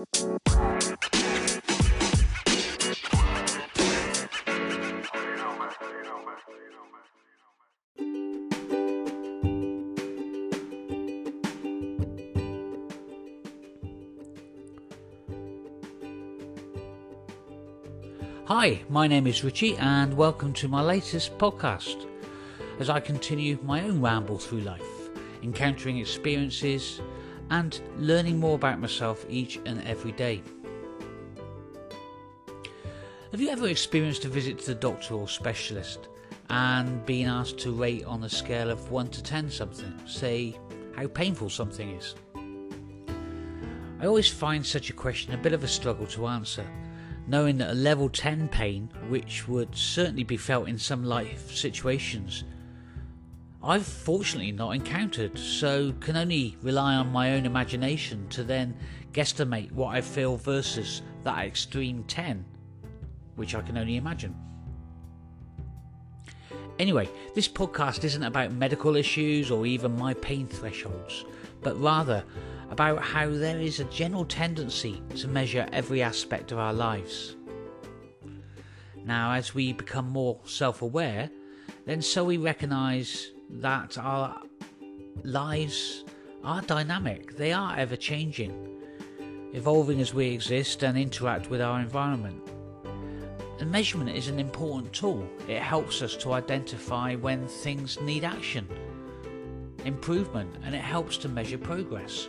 Hi, my name is Richie, and welcome to my latest podcast as I continue my own ramble through life, encountering experiences and learning more about myself each and every day. Have you ever experienced a visit to the doctor or specialist and been asked to rate on a scale of 1 to 10 something, say how painful something is? I always find such a question a bit of a struggle to answer knowing that a level 10 pain, which would certainly be felt in some life situations, I've fortunately not encountered, so can only rely on my own imagination to then guesstimate what I feel versus that extreme 10, which I can only imagine. Anyway, this podcast isn't about medical issues or even my pain thresholds, but rather about how there is a general tendency to measure every aspect of our lives. Now, as we become more self aware, then so we recognise that our lives are dynamic, they are ever changing, evolving as we exist and interact with our environment. And measurement is an important tool. It helps us to identify when things need action, improvement, and it helps to measure progress.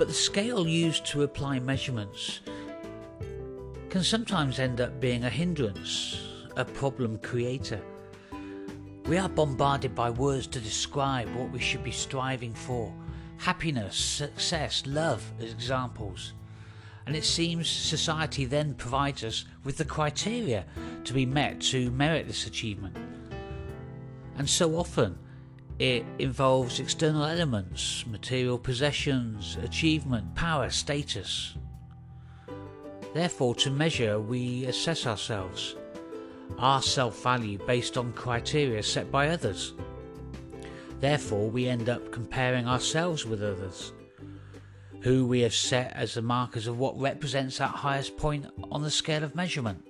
but the scale used to apply measurements can sometimes end up being a hindrance, a problem creator. We are bombarded by words to describe what we should be striving for happiness, success, love as examples. And it seems society then provides us with the criteria to be met to merit this achievement. And so often, it involves external elements, material possessions, achievement, power, status. Therefore, to measure, we assess ourselves, our self value based on criteria set by others. Therefore, we end up comparing ourselves with others, who we have set as the markers of what represents that highest point on the scale of measurement.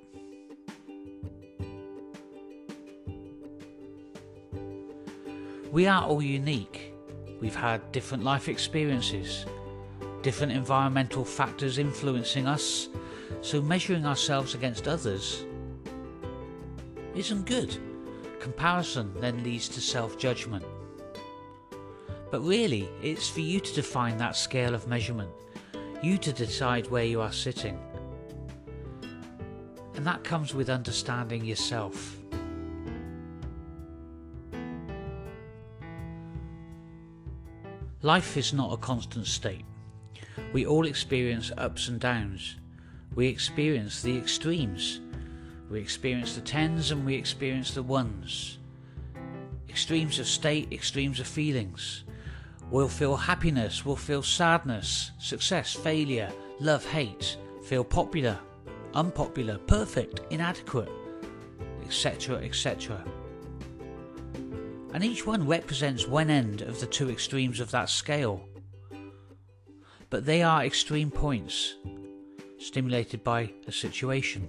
We are all unique. We've had different life experiences, different environmental factors influencing us, so measuring ourselves against others isn't good. Comparison then leads to self judgment. But really, it's for you to define that scale of measurement, you to decide where you are sitting. And that comes with understanding yourself. Life is not a constant state. We all experience ups and downs. We experience the extremes. We experience the tens and we experience the ones. Extremes of state, extremes of feelings. We'll feel happiness, we'll feel sadness, success, failure, love, hate, feel popular, unpopular, perfect, inadequate, etc., etc and each one represents one end of the two extremes of that scale. But they are extreme points, stimulated by a situation.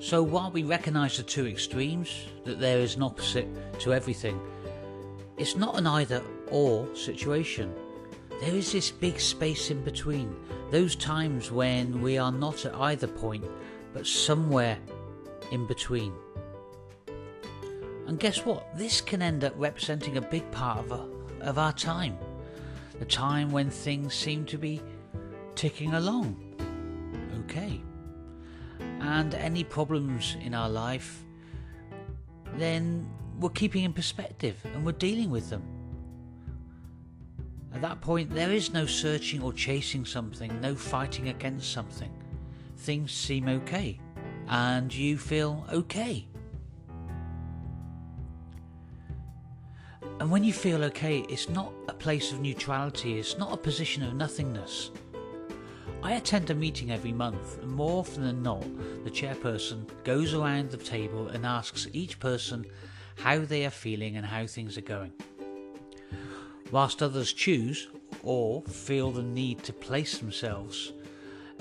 So while we recognise the two extremes, that there is an opposite to everything, it's not an either or situation. There is this big space in between, those times when we are not at either point, but somewhere in between. And guess what? This can end up representing a big part of, a, of our time. The time when things seem to be ticking along. Okay. And any problems in our life, then we're keeping in perspective and we're dealing with them. At that point, there is no searching or chasing something, no fighting against something. Things seem okay and you feel okay. And when you feel okay, it's not a place of neutrality, it's not a position of nothingness. I attend a meeting every month, and more often than not, the chairperson goes around the table and asks each person how they are feeling and how things are going. Whilst others choose or feel the need to place themselves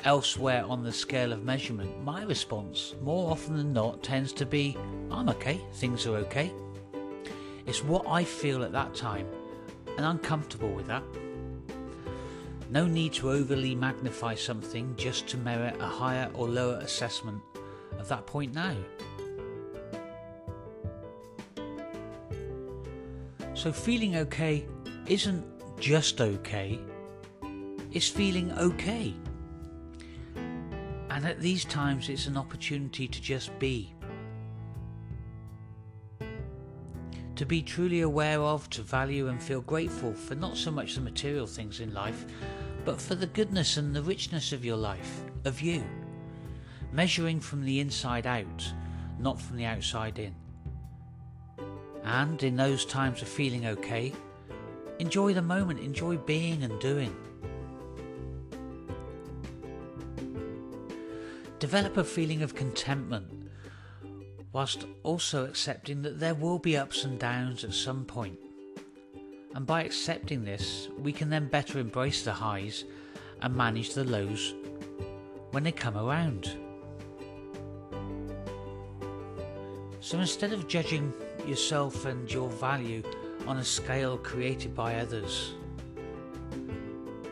elsewhere on the scale of measurement, my response, more often than not, tends to be I'm okay, things are okay. It's what I feel at that time, and I'm comfortable with that. No need to overly magnify something just to merit a higher or lower assessment of that point now. So, feeling okay isn't just okay, it's feeling okay. And at these times, it's an opportunity to just be. To be truly aware of, to value and feel grateful for not so much the material things in life, but for the goodness and the richness of your life, of you. Measuring from the inside out, not from the outside in. And in those times of feeling okay, enjoy the moment, enjoy being and doing. Develop a feeling of contentment, whilst also accepting that there will be ups and downs at some point. And by accepting this, we can then better embrace the highs and manage the lows when they come around. So instead of judging yourself and your value on a scale created by others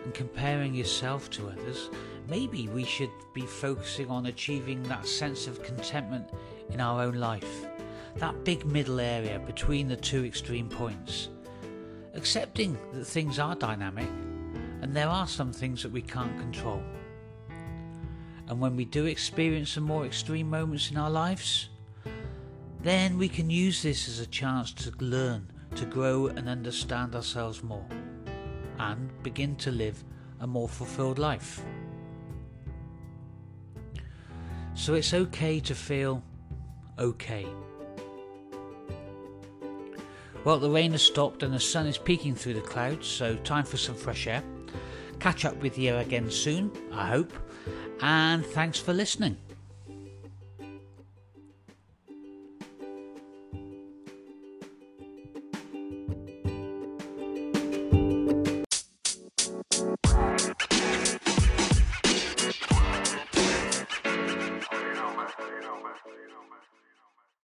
and comparing yourself to others, maybe we should be focusing on achieving that sense of contentment in our own life, that big middle area between the two extreme points. Accepting that things are dynamic and there are some things that we can't control. And when we do experience some more extreme moments in our lives, then we can use this as a chance to learn, to grow and understand ourselves more, and begin to live a more fulfilled life. So it's okay to feel okay. Well, the rain has stopped and the sun is peeking through the clouds, so time for some fresh air. Catch up with you again soon, I hope, and thanks for listening.